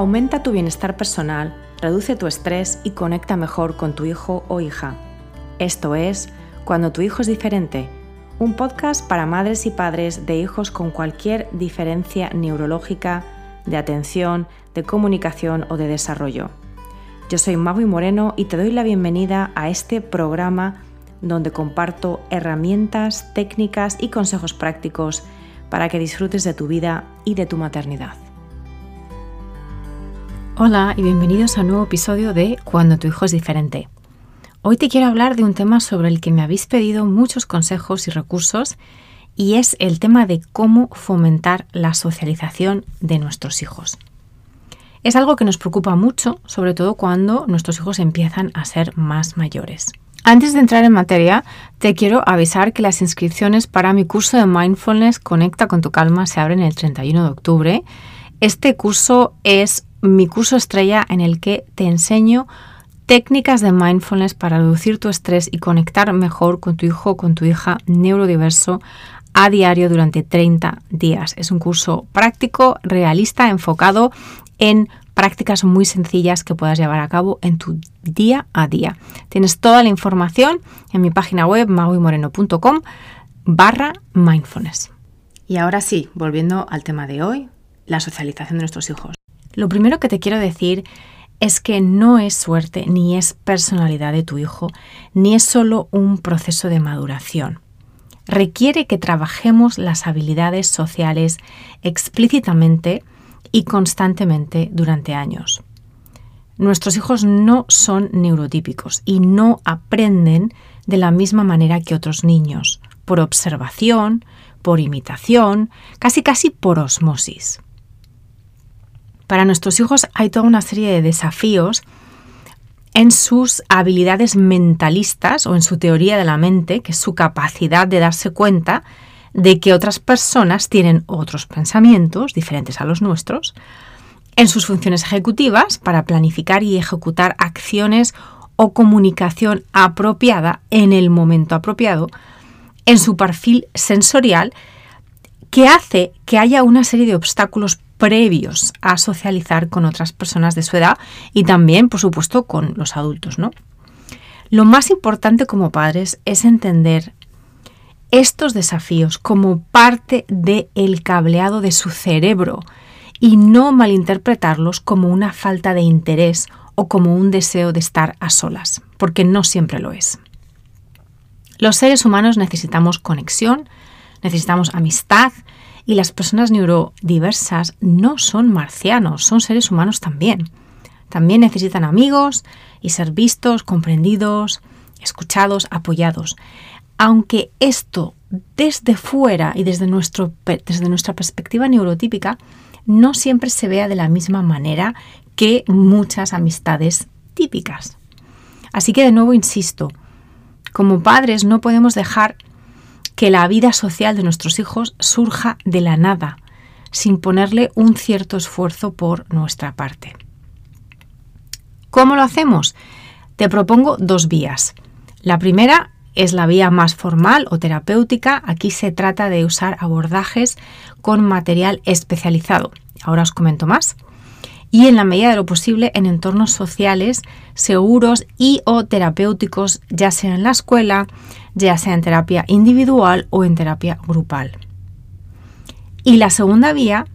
Aumenta tu bienestar personal, reduce tu estrés y conecta mejor con tu hijo o hija. Esto es Cuando tu hijo es diferente, un podcast para madres y padres de hijos con cualquier diferencia neurológica, de atención, de comunicación o de desarrollo. Yo soy Magui Moreno y te doy la bienvenida a este programa donde comparto herramientas, técnicas y consejos prácticos para que disfrutes de tu vida y de tu maternidad. Hola y bienvenidos a un nuevo episodio de Cuando tu hijo es diferente. Hoy te quiero hablar de un tema sobre el que me habéis pedido muchos consejos y recursos y es el tema de cómo fomentar la socialización de nuestros hijos. Es algo que nos preocupa mucho, sobre todo cuando nuestros hijos empiezan a ser más mayores. Antes de entrar en materia, te quiero avisar que las inscripciones para mi curso de Mindfulness Conecta con tu calma se abren el 31 de octubre. Este curso es mi curso estrella en el que te enseño técnicas de mindfulness para reducir tu estrés y conectar mejor con tu hijo o con tu hija neurodiverso a diario durante 30 días. Es un curso práctico, realista, enfocado en prácticas muy sencillas que puedas llevar a cabo en tu día a día. Tienes toda la información en mi página web maguimoreno.com barra mindfulness. Y ahora sí, volviendo al tema de hoy, la socialización de nuestros hijos. Lo primero que te quiero decir es que no es suerte ni es personalidad de tu hijo, ni es solo un proceso de maduración. Requiere que trabajemos las habilidades sociales explícitamente y constantemente durante años. Nuestros hijos no son neurotípicos y no aprenden de la misma manera que otros niños, por observación, por imitación, casi casi por osmosis. Para nuestros hijos hay toda una serie de desafíos en sus habilidades mentalistas o en su teoría de la mente, que es su capacidad de darse cuenta de que otras personas tienen otros pensamientos diferentes a los nuestros, en sus funciones ejecutivas para planificar y ejecutar acciones o comunicación apropiada en el momento apropiado, en su perfil sensorial, que hace que haya una serie de obstáculos previos a socializar con otras personas de su edad y también, por supuesto, con los adultos, ¿no? Lo más importante como padres es entender estos desafíos como parte del cableado de su cerebro y no malinterpretarlos como una falta de interés o como un deseo de estar a solas, porque no siempre lo es. Los seres humanos necesitamos conexión, necesitamos amistad, y las personas neurodiversas no son marcianos, son seres humanos también. También necesitan amigos y ser vistos, comprendidos, escuchados, apoyados. Aunque esto desde fuera y desde, nuestra perspectiva neurotípica no siempre se vea de la misma manera que muchas amistades típicas. Así que de nuevo insisto, como padres no podemos dejar que la vida social de nuestros hijos surja de la nada, sin ponerle un cierto esfuerzo por nuestra parte. ¿Cómo lo hacemos? Te propongo dos vías. La primera es la vía más formal o terapéutica. Aquí se trata de usar abordajes con material especializado. Ahora os comento más. Y en la medida de lo posible en entornos sociales seguros y o terapéuticos, ya sea en la escuela, ya sea en terapia individual o en terapia grupal. Y la segunda vía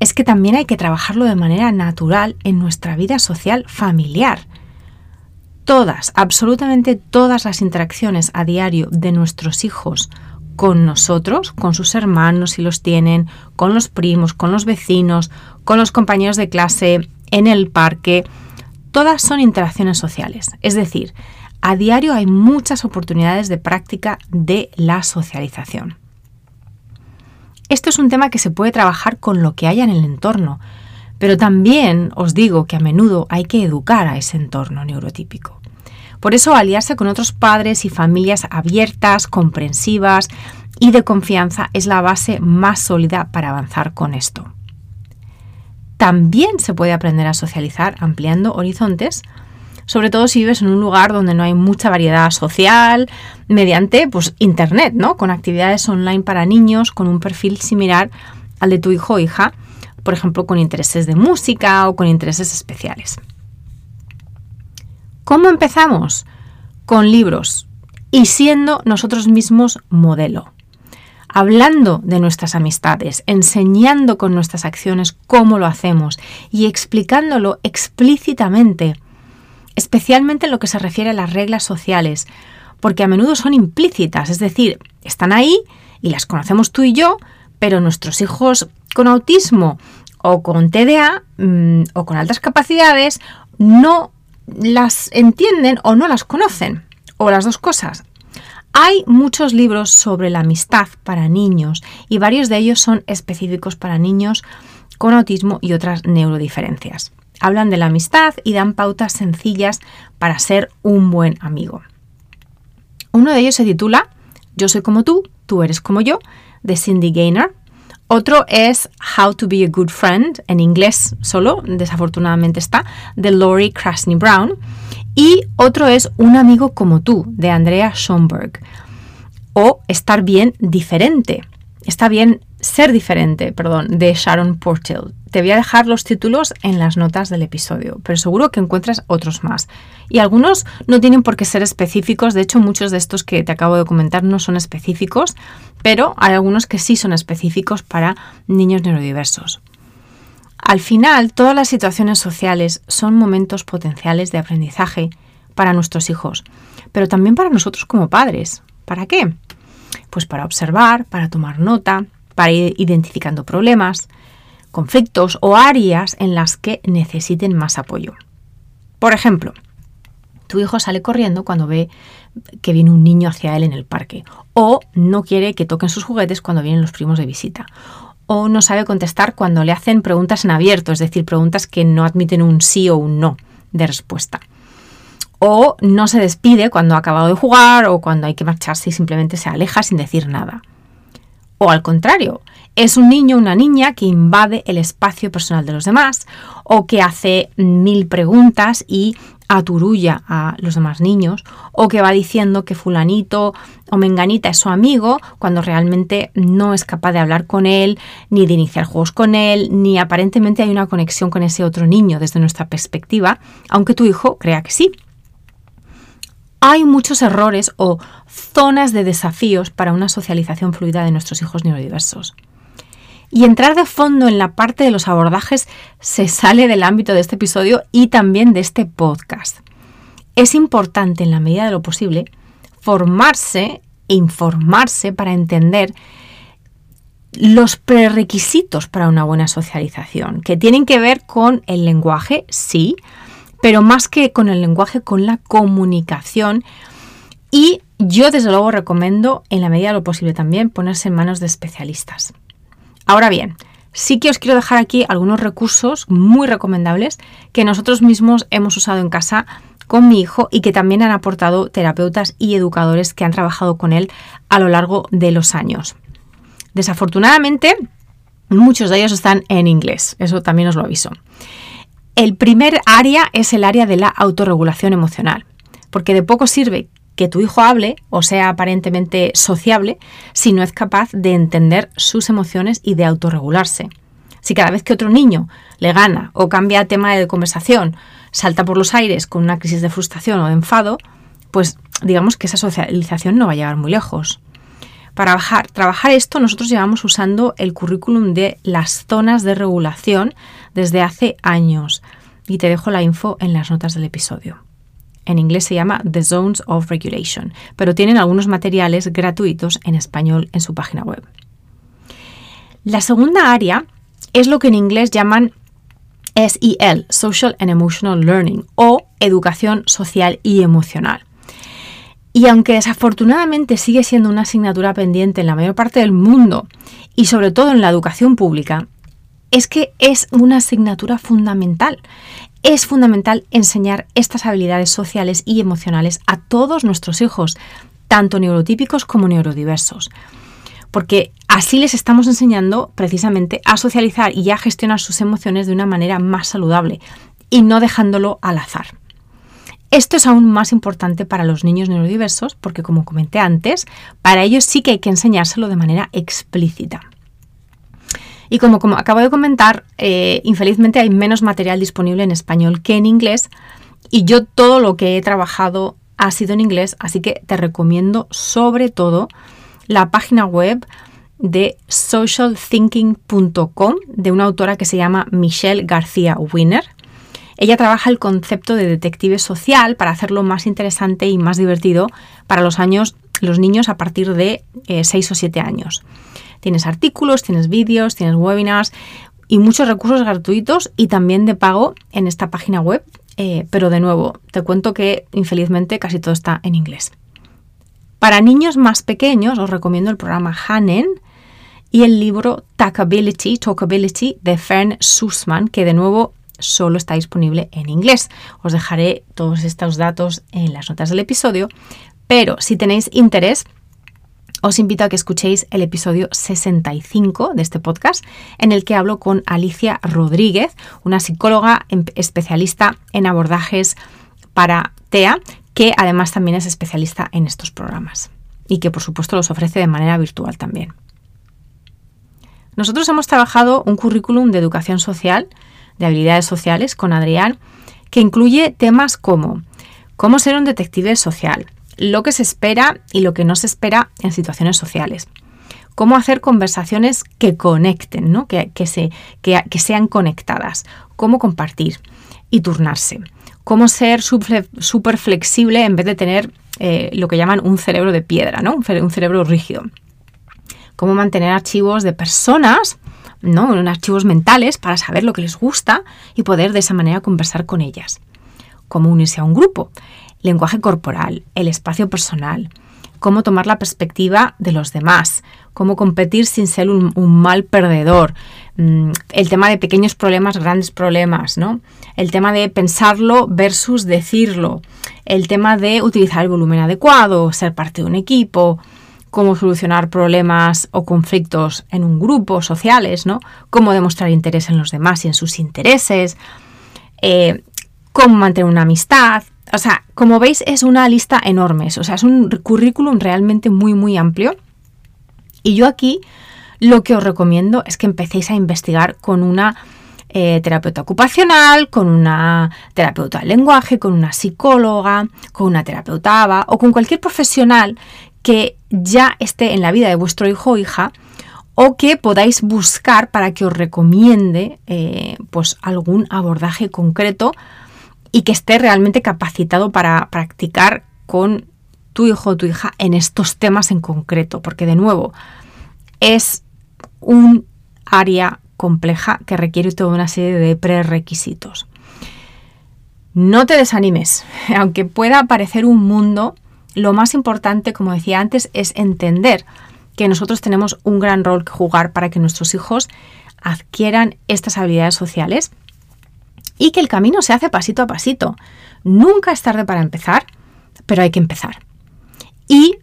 es que también hay que trabajarlo de manera natural en nuestra vida social familiar. Todas, absolutamente todas las interacciones a diario de nuestros hijos con nosotros, con sus hermanos si los tienen, con los primos, con los vecinos, con los compañeros de clase, en el parque, todas son interacciones sociales. Es decir, a diario hay muchas oportunidades de práctica de la socialización. Esto es un tema que se puede trabajar con lo que haya en el entorno, pero también os digo que a menudo hay que educar a ese entorno neurotípico. Por eso aliarse con otros padres y familias abiertas, comprensivas y de confianza es la base más sólida para avanzar con esto. También se puede aprender a socializar ampliando horizontes sobre todo si vives en un lugar donde no hay mucha variedad social, mediante pues, Internet, ¿no? Con actividades online para niños, con un perfil similar al de tu hijo o hija, por ejemplo, con intereses de música o con intereses especiales. ¿Cómo empezamos? Con libros y siendo nosotros mismos modelo. Hablando de nuestras amistades, enseñando con nuestras acciones cómo lo hacemos y explicándolo explícitamente, especialmente en lo que se refiere a las reglas sociales, porque a menudo son implícitas, es decir, están ahí y las conocemos tú y yo, pero nuestros hijos con autismo o con TDA mm, o con altas capacidades no las entienden o no las conocen, o las dos cosas. Hay muchos libros sobre la amistad para niños y varios de ellos son específicos para niños con autismo y otras neurodiferencias. Hablan de la amistad y dan pautas sencillas para ser un buen amigo. Uno de ellos se titula Yo soy como tú, tú eres como yo, de Cindy Gaynor. Otro es How to be a Good Friend, en inglés solo, desafortunadamente está, de Lori Krasny Brown. Y otro es Un amigo como tú, de Andrea Schoenberg. O Estar bien diferente. Está bien ser diferente, perdón, de Sharon Portel. Te voy a dejar los títulos en las notas del episodio, pero seguro que encuentras otros más. Y algunos no tienen por qué ser específicos, de hecho muchos de estos que te acabo de comentar no son específicos, pero hay algunos que sí son específicos para niños neurodiversos. Al final, todas las situaciones sociales son momentos potenciales de aprendizaje para nuestros hijos, pero también para nosotros como padres. ¿Para qué? Pues para observar, para tomar nota, para ir identificando problemas, conflictos o áreas en las que necesiten más apoyo. Por ejemplo, tu hijo sale corriendo cuando ve que viene un niño hacia él en el parque, o no quiere que toquen sus juguetes cuando vienen los primos de visita, o no sabe contestar cuando le hacen preguntas en abierto, es decir, preguntas que no admiten un sí o un no de respuesta. O no se despide cuando ha acabado de jugar o cuando hay que marcharse y simplemente se aleja sin decir nada. O al contrario, es un niño o una niña que invade el espacio personal de los demás o que hace mil preguntas y aturulla a los demás niños o que va diciendo que fulanito o menganita es su amigo cuando realmente no es capaz de hablar con él, ni de iniciar juegos con él, ni aparentemente hay una conexión con ese otro niño desde nuestra perspectiva, aunque tu hijo crea que sí hay muchos errores o zonas de desafíos para una socialización fluida de nuestros hijos neurodiversos. Y entrar de fondo en la parte de los abordajes se sale del ámbito de este episodio y también de este podcast. Es importante, en la medida de lo posible, formarse e informarse para entender los prerequisitos para una buena socialización, que tienen que ver con el lenguaje, sí, pero más que con el lenguaje, con la comunicación. Y yo desde luego recomiendo, en la medida de lo posible también, ponerse en manos de especialistas. Ahora bien, sí que os quiero dejar aquí algunos recursos muy recomendables que nosotros mismos hemos usado en casa con mi hijo y que también han aportado terapeutas y educadores que han trabajado con él a lo largo de los años. Desafortunadamente, muchos de ellos están en inglés, eso también os lo aviso. El primer área es el área de la autorregulación emocional, porque de poco sirve que tu hijo hable o sea aparentemente sociable si no es capaz de entender sus emociones y de autorregularse. Si cada vez que otro niño le gana o cambia tema de conversación, salta por los aires con una crisis de frustración o de enfado, pues digamos que esa socialización no va a llegar muy lejos. Para trabajar esto, nosotros llevamos usando el currículum de las zonas de regulación desde hace años y te dejo la info en las notas del episodio. En inglés se llama The Zones of Regulation, pero tienen algunos materiales gratuitos en español en su página web. La segunda área es lo que en inglés llaman SEL, Social and Emotional Learning, o educación social y emocional. Y aunque desafortunadamente sigue siendo una asignatura pendiente en la mayor parte del mundo y sobre todo en la educación pública, es que es una asignatura fundamental. Es fundamental enseñar estas habilidades sociales y emocionales a todos nuestros hijos, tanto neurotípicos como neurodiversos. Porque así les estamos enseñando precisamente a socializar y a gestionar sus emociones de una manera más saludable y no dejándolo al azar. Esto es aún más importante para los niños neurodiversos porque, como comenté antes, para ellos sí que hay que enseñárselo de manera explícita. Y como, como acabo de comentar, eh, infelizmente hay menos material disponible en español que en inglés. Y yo todo lo que he trabajado ha sido en inglés, así que te recomiendo sobre todo la página web de socialthinking.com de una autora que se llama Michelle García Winner. Ella trabaja el concepto de detective social para hacerlo más interesante y más divertido para los años, los niños a partir de 6 eh, o 7 años. Tienes artículos, tienes vídeos, tienes webinars y muchos recursos gratuitos y también de pago en esta página web. Eh, pero de nuevo, te cuento que infelizmente casi todo está en inglés. Para niños más pequeños os recomiendo el programa Hanen y el libro Talkability, Talkability de Fern Sussman, que de nuevo solo está disponible en inglés. Os dejaré todos estos datos en las notas del episodio, pero si tenéis interés, os invito a que escuchéis el episodio 65 de este podcast, en el que hablo con Alicia Rodríguez, una psicóloga em, especialista en abordajes para TEA, que además también es especialista en estos programas y que por supuesto los ofrece de manera virtual también. Nosotros hemos trabajado un currículum de educación social, de habilidades sociales con Adrián, que incluye temas como cómo ser un detective social, lo que se espera y lo que no se espera en situaciones sociales, cómo hacer conversaciones que conecten, ¿no? que, se, que, sean conectadas, cómo compartir y turnarse, cómo ser súper flexible en vez de tener eh, lo que llaman un cerebro de piedra, ¿no? un cerebro rígido cómo mantener archivos de personas, ¿no? En archivos mentales para saber lo que les gusta y poder de esa manera conversar con ellas. Cómo unirse a un grupo, lenguaje corporal, el espacio personal, cómo tomar la perspectiva de los demás, cómo competir sin ser un, mal perdedor, mm, el tema de pequeños problemas, grandes problemas, ¿no? El tema de pensarlo versus decirlo, el tema de utilizar el volumen adecuado, ser parte de un equipo, cómo solucionar problemas o conflictos en un grupo, sociales, ¿no? Cómo demostrar interés en los demás y en sus intereses, eh, cómo mantener una amistad. O sea, como veis, es una lista enorme. O sea, es un currículum realmente muy, muy amplio. Y yo aquí lo que os recomiendo es que empecéis a investigar con una eh, terapeuta ocupacional, con una terapeuta de lenguaje, con una psicóloga, con una terapeuta ABA o con cualquier profesional que ya esté en la vida de vuestro hijo o hija o que podáis buscar para que os recomiende eh, pues algún abordaje concreto y que esté realmente capacitado para practicar con tu hijo o tu hija en estos temas en concreto, porque de nuevo es un área compleja que requiere toda una serie de prerequisitos. No te desanimes, aunque pueda parecer un mundo lo más importante, como decía antes, es entender que nosotros tenemos un gran rol que jugar para que nuestros hijos adquieran estas habilidades sociales y que el camino se hace pasito a pasito. Nunca es tarde para empezar, pero hay que empezar. Y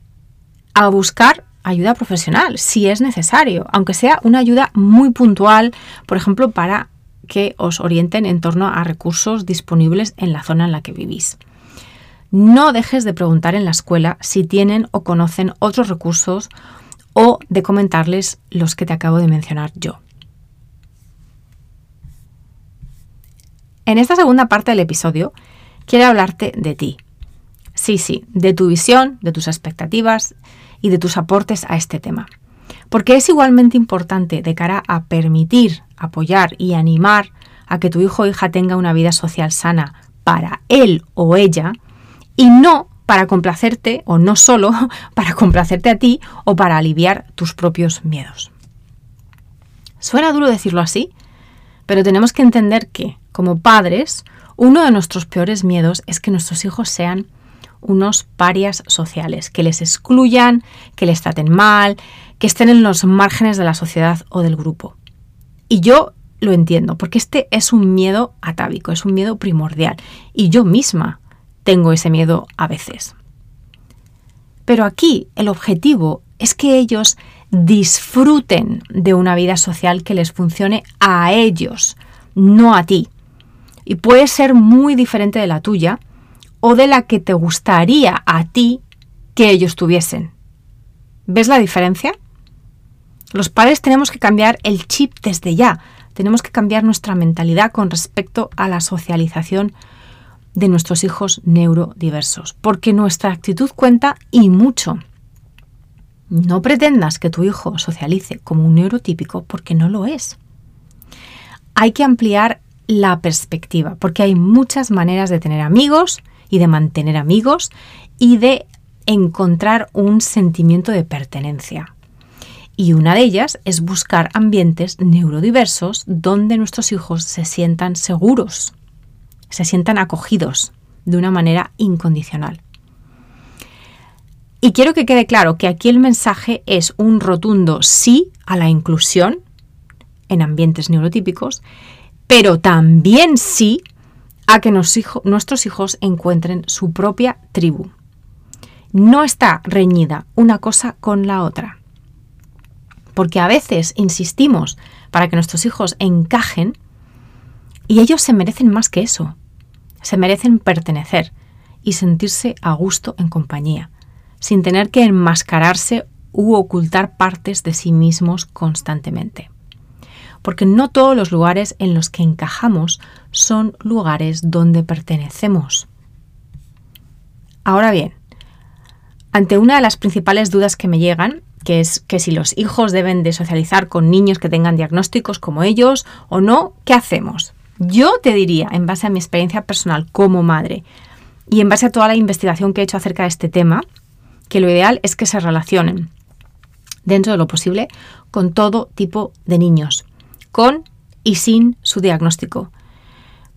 a buscar ayuda profesional, si es necesario, aunque sea una ayuda muy puntual, por ejemplo, para que os orienten en torno a recursos disponibles en la zona en la que vivís. No dejes de preguntar en la escuela si tienen o conocen otros recursos o de comentarles los que te acabo de mencionar yo. En esta segunda parte del episodio quiero hablarte de ti. Sí, sí, de tu visión, de tus expectativas y de tus aportes a este tema. Porque es igualmente importante de cara a permitir, apoyar y animar a que tu hijo o hija tenga una vida social sana para él o ella, y no para complacerte o no solo para complacerte a ti o para aliviar tus propios miedos. Suena duro decirlo así, pero tenemos que entender que, como padres, uno de nuestros peores miedos es que nuestros hijos sean unos parias sociales, que les excluyan, que les traten mal, que estén en los márgenes de la sociedad o del grupo. Y yo lo entiendo, porque este es un miedo atávico, es un miedo primordial. Y yo misma tengo ese miedo a veces. Pero aquí el objetivo es que ellos disfruten de una vida social que les funcione a ellos, no a ti. Y puede ser muy diferente de la tuya o de la que te gustaría a ti que ellos tuviesen. ¿Ves la diferencia? Los padres tenemos que cambiar el chip desde ya. Tenemos que cambiar nuestra mentalidad con respecto a la socialización de nuestros hijos neurodiversos, porque nuestra actitud cuenta y mucho. No pretendas que tu hijo socialice como un neurotípico porque no lo es. Hay que ampliar la perspectiva, porque hay muchas maneras de tener amigos y de mantener amigos y de encontrar un sentimiento de pertenencia. Y una de ellas es buscar ambientes neurodiversos donde nuestros hijos se sientan seguros, se sientan acogidos de una manera incondicional. Y quiero que quede claro que aquí el mensaje es un rotundo sí a la inclusión en ambientes neurotípicos, pero también sí a que nuestros hijos encuentren su propia tribu. No está reñida una cosa con la otra porque a veces insistimos para que nuestros hijos encajen y ellos se merecen más que eso. Se merecen pertenecer y sentirse a gusto en compañía, sin tener que enmascararse u ocultar partes de sí mismos constantemente. Porque no todos los lugares en los que encajamos son lugares donde pertenecemos. Ahora bien, ante una de las principales dudas que me llegan que es que si los hijos deben de socializar con niños que tengan diagnósticos como ellos o no, ¿qué hacemos? Yo te diría, en base a mi experiencia personal como madre y en base a toda la investigación que he hecho acerca de este tema, que lo ideal es que se relacionen dentro de lo posible con todo tipo de niños, con y sin su diagnóstico.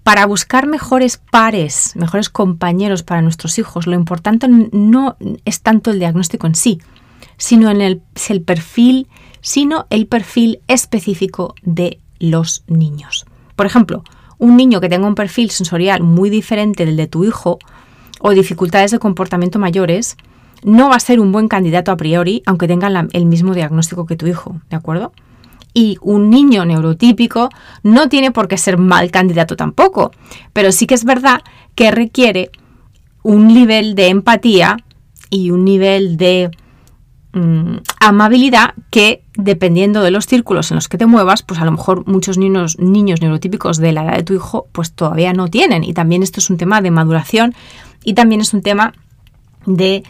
Para buscar mejores pares, mejores compañeros para nuestros hijos, lo importante no es tanto el diagnóstico en sí, sino en el, el perfil, sino el perfil específico de los niños. Por ejemplo, un niño que tenga un perfil sensorial muy diferente del de tu hijo o dificultades de comportamiento mayores, no va a ser un buen candidato a priori, aunque tenga el mismo diagnóstico que tu hijo, ¿de acuerdo? Y un niño neurotípico no tiene por qué ser mal candidato tampoco, pero sí que es verdad que requiere un nivel de empatía y un nivel de Mm, amabilidad que dependiendo de los círculos en los que te muevas, pues a lo mejor muchos niños, niños neurotípicos de la edad de tu hijo pues todavía no tienen. Y también esto es un tema de maduración y también es un tema de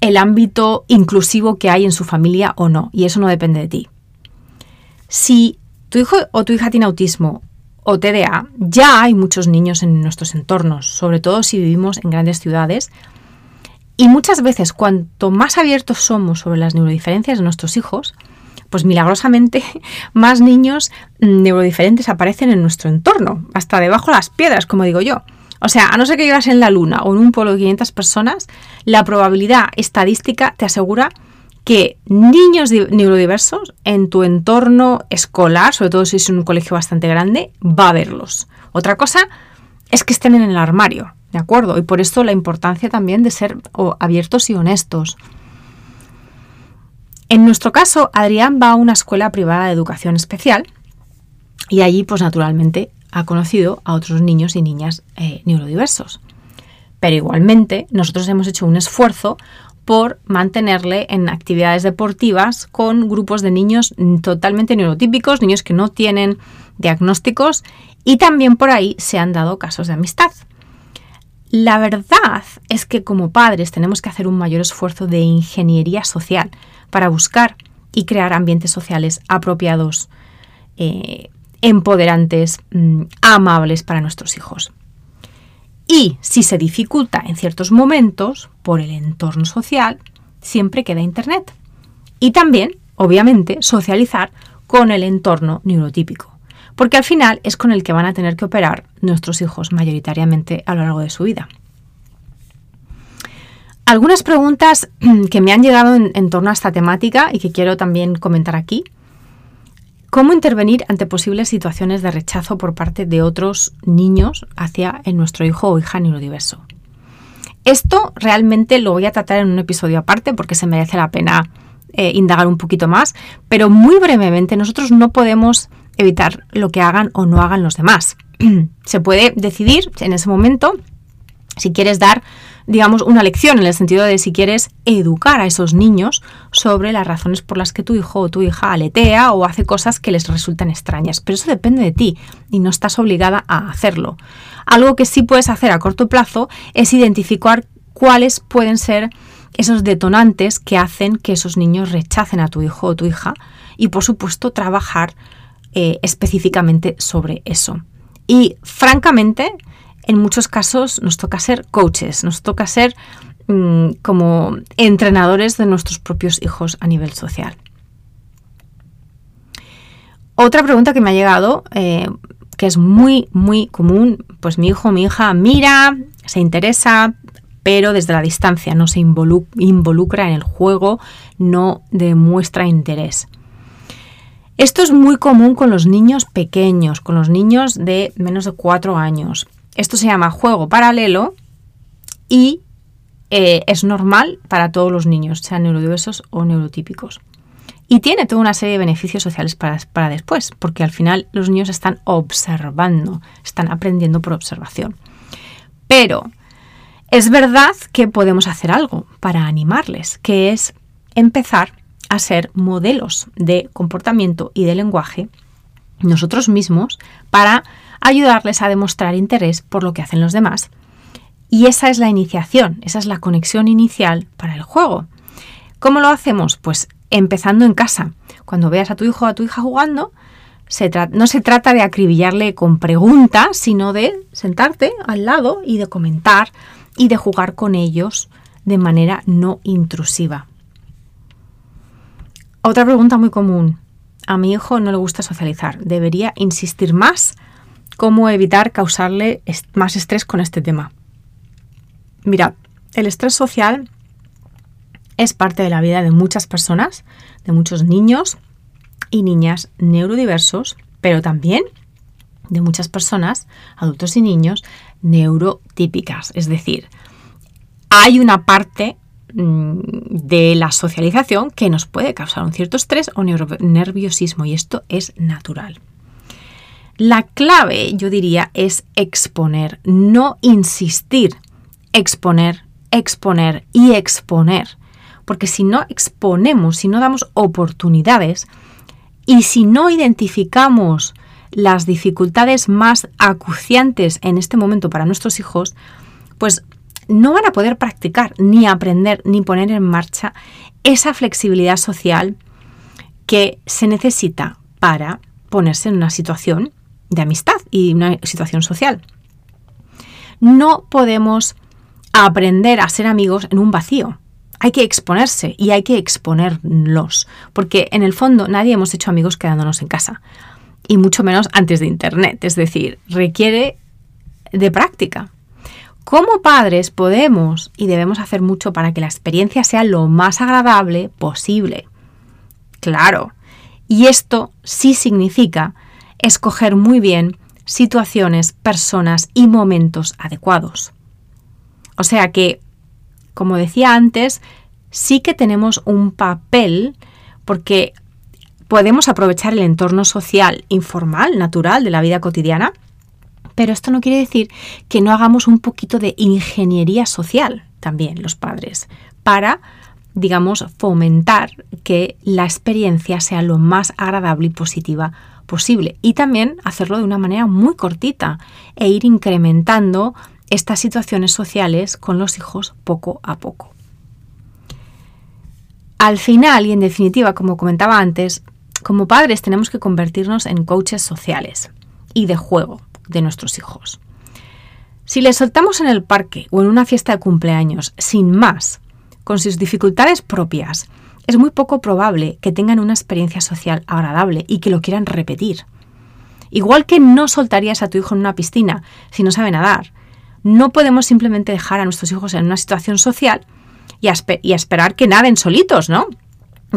el ámbito inclusivo que hay en su familia o no. Y eso no depende de ti. Si tu hijo o tu hija tiene autismo o TDA, ya hay muchos niños en nuestros entornos, sobre todo si vivimos en grandes ciudades y muchas veces, cuanto más abiertos somos sobre las neurodiferencias de nuestros hijos, pues milagrosamente más niños mm, neurodiferentes aparecen en nuestro entorno, hasta debajo de las piedras, como digo yo. O sea, a no ser que vivas en la Luna o en un pueblo de 500 personas, la probabilidad estadística te asegura que niños neurodiversos en tu entorno escolar, sobre todo si es un colegio bastante grande, va a haberlos. Otra cosa es que estén en el armario. ¿De acuerdo? Y por esto la importancia también de ser abiertos y honestos. En nuestro caso, Adrián va a una escuela privada de educación especial y allí, pues naturalmente, ha conocido a otros niños y niñas eh, neurodiversos. Pero igualmente, nosotros hemos hecho un esfuerzo por mantenerle en actividades deportivas con grupos de niños totalmente neurotípicos, niños que no tienen diagnósticos y también por ahí se han dado casos de amistad. La verdad es que como padres tenemos que hacer un mayor esfuerzo de ingeniería social para buscar y crear ambientes sociales apropiados, eh, empoderantes, mm, amables para nuestros hijos. Y si se dificulta en ciertos momentos por el entorno social, siempre queda Internet. Y también, obviamente, socializar con el entorno neurotípico porque al final es con el que van a tener que operar nuestros hijos mayoritariamente a lo largo de su vida. Algunas preguntas que me han llegado en, torno a esta temática y que quiero también comentar aquí. ¿Cómo intervenir ante posibles situaciones de rechazo por parte de otros niños hacia nuestro hijo o hija neurodiverso? Esto realmente lo voy a tratar en un episodio aparte porque se merece la pena eh, indagar un poquito más, pero muy brevemente nosotros no podemos evitar lo que hagan o no hagan los demás. Se puede decidir en ese momento Si quieres dar, digamos, una lección en el sentido de si quieres educar a esos niños sobre las razones por las que tu hijo o tu hija aletea o hace cosas que les resultan extrañas. Pero eso depende de ti y no estás obligada a hacerlo. Algo que sí puedes hacer a corto plazo es identificar cuáles pueden ser esos detonantes que hacen que esos niños rechacen a tu hijo o tu hija y por supuesto trabajar eh, específicamente sobre eso. Y francamente, en muchos casos nos toca ser coaches, nos toca ser mm, como entrenadores de nuestros propios hijos a nivel social. Otra pregunta que me ha llegado, eh, que es muy, muy común, pues mi hijo, mi hija mira, se interesa, pero desde la distancia no se involucra en el juego, no demuestra interés. Esto es muy común con los niños pequeños, con los niños de menos de 4 años. Esto se llama juego paralelo y eh, es normal para todos los niños, sean neurodiversos o neurotípicos. Y tiene toda una serie de beneficios sociales para, para después, porque al final los niños están observando, están aprendiendo por observación. Pero es verdad que podemos hacer algo para animarles, que es empezar a ser modelos de comportamiento y de lenguaje nosotros mismos para ayudarles a demostrar interés por lo que hacen los demás. Y esa es la iniciación, esa es la conexión inicial para el juego. ¿Cómo lo hacemos? Pues empezando en casa. Cuando veas a tu hijo o a tu hija jugando, no se trata de acribillarle con preguntas, sino de sentarte al lado y de comentar y de jugar con ellos de manera no intrusiva. Otra pregunta muy común. A mi hijo no le gusta socializar. ¿Debería insistir más cómo evitar causarle más estrés con este tema. Mira, el estrés social es parte de la vida de muchas personas, de muchos niños y niñas neurodiversos, pero también de muchas personas, adultos y niños, neurotípicas. Es decir, hay una parte mm, de la socialización que nos puede causar un cierto estrés o nerviosismo y esto es natural. La clave, yo diría, es exponer, no insistir. Exponer, exponer y exponer. Porque si no exponemos, si no damos oportunidades y si no identificamos las dificultades más acuciantes en este momento para nuestros hijos, pues no van a poder practicar, ni aprender, ni poner en marcha esa flexibilidad social que se necesita para ponerse en una situación de amistad y una situación social. No podemos aprender a ser amigos en un vacío. Hay que exponerse y hay que exponerlos, porque en el fondo nadie hemos hecho amigos quedándonos en casa, y mucho menos antes de Internet, es decir, requiere de práctica. Como padres podemos y debemos hacer mucho para que la experiencia sea lo más agradable posible. Claro, y esto sí significa escoger muy bien situaciones, personas y momentos adecuados. O sea que, como decía antes, sí que tenemos un papel porque podemos aprovechar el entorno social informal, natural de la vida cotidiana, pero esto no quiere decir que no hagamos un poquito de ingeniería social también los padres para digamos, fomentar que la experiencia sea lo más agradable y positiva posible y también hacerlo de una manera muy cortita e ir incrementando estas situaciones sociales con los hijos poco a poco. Al final y en definitiva, como comentaba antes, como padres tenemos que convertirnos en coaches sociales y de juego de nuestros hijos. Si les soltamos en el parque o en una fiesta de cumpleaños sin más, con sus dificultades propias, es muy poco probable que tengan una experiencia social agradable y que lo quieran repetir. Igual que no soltarías a tu hijo en una piscina si no sabe nadar, no podemos simplemente dejar a nuestros hijos en una situación social y, esperar que naden solitos, ¿no?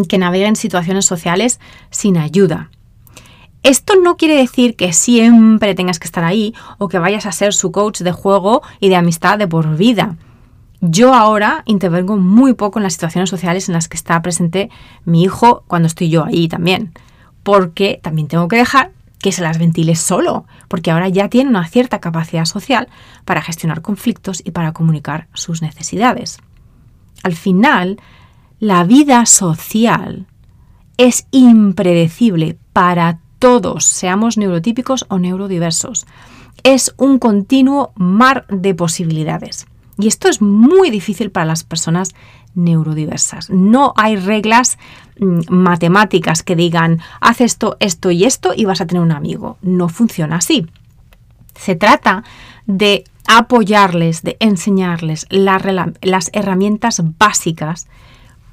Que naveguen situaciones sociales sin ayuda. Esto no quiere decir que siempre tengas que estar ahí o que vayas a ser su coach de juego y de amistad de por vida. Yo ahora intervengo muy poco en las situaciones sociales en las que está presente mi hijo cuando estoy yo ahí también, porque también tengo que dejar que se las ventile solo, porque ahora ya tiene una cierta capacidad social para gestionar conflictos y para comunicar sus necesidades. Al final, la vida social es impredecible para todos, seamos neurotípicos o neurodiversos. Es un continuo mar de posibilidades. Y esto es muy difícil para las personas neurodiversas. No hay reglas mm, matemáticas que digan, haz esto, esto y esto y vas a tener un amigo. No funciona así. Se trata de apoyarles, de enseñarles las herramientas básicas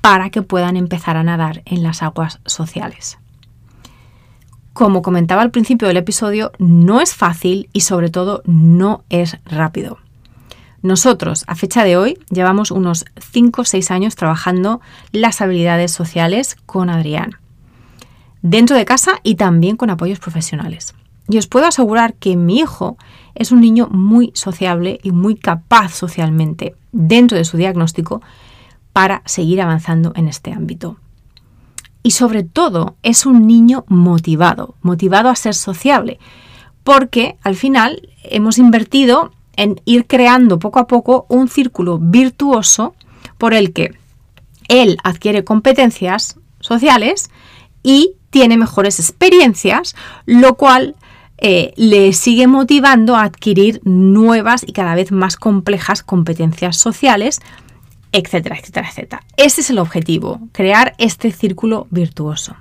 para que puedan empezar a nadar en las aguas sociales. Como comentaba al principio del episodio, no es fácil y sobre todo no es rápido. Nosotros, a fecha de hoy, llevamos unos 5 o 6 años trabajando las habilidades sociales con Adrián, dentro de casa y también con apoyos profesionales. Y os puedo asegurar que mi hijo es un niño muy sociable y muy capaz socialmente dentro de su diagnóstico para seguir avanzando en este ámbito. Y sobre todo es un niño motivado, motivado a ser sociable, porque al final hemos invertido en ir creando poco a poco un círculo virtuoso por el que él adquiere competencias sociales y tiene mejores experiencias, lo cual eh, le sigue motivando a adquirir nuevas y cada vez más complejas competencias sociales, etcétera, etcétera, etcétera. Ese es el objetivo, crear este círculo virtuoso.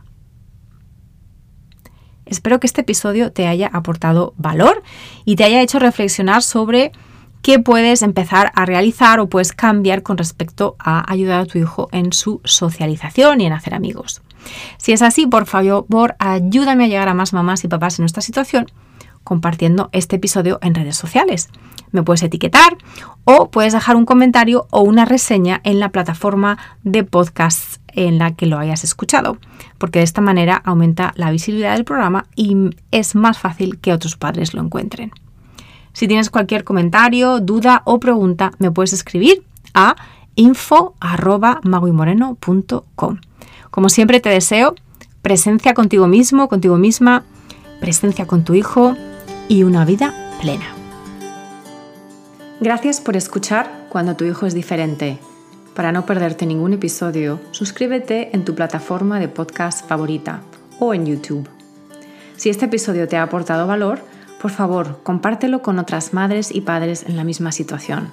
Espero que este episodio te haya aportado valor y te haya hecho reflexionar sobre qué puedes empezar a realizar o puedes cambiar con respecto a ayudar a tu hijo en su socialización y en hacer amigos. Si es así, por favor, ayúdame a llegar a más mamás y papás en esta situación compartiendo este episodio en redes sociales. Me puedes etiquetar o puedes dejar un comentario o una reseña en la plataforma de podcast en la que lo hayas escuchado, porque de esta manera aumenta la visibilidad del programa y es más fácil que otros padres lo encuentren. Si tienes cualquier comentario, duda o pregunta, me puedes escribir a info.maguimoreno.com. Como siempre te deseo presencia contigo mismo, contigo misma, presencia con tu hijo y una vida plena. Gracias por escuchar cuando tu hijo es diferente. Para no perderte ningún episodio, suscríbete en tu plataforma de podcast favorita o en YouTube. Si este episodio te ha aportado valor, por favor, compártelo con otras madres y padres en la misma situación.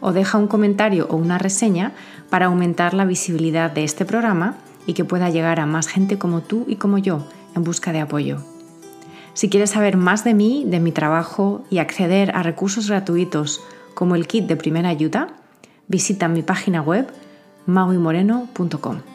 O deja un comentario o una reseña para aumentar la visibilidad de este programa y que pueda llegar a más gente como tú y como yo en busca de apoyo. Si quieres saber más de mí, de mi trabajo y acceder a recursos gratuitos como el kit de primera ayuda, visita mi página web maguimoreno.com.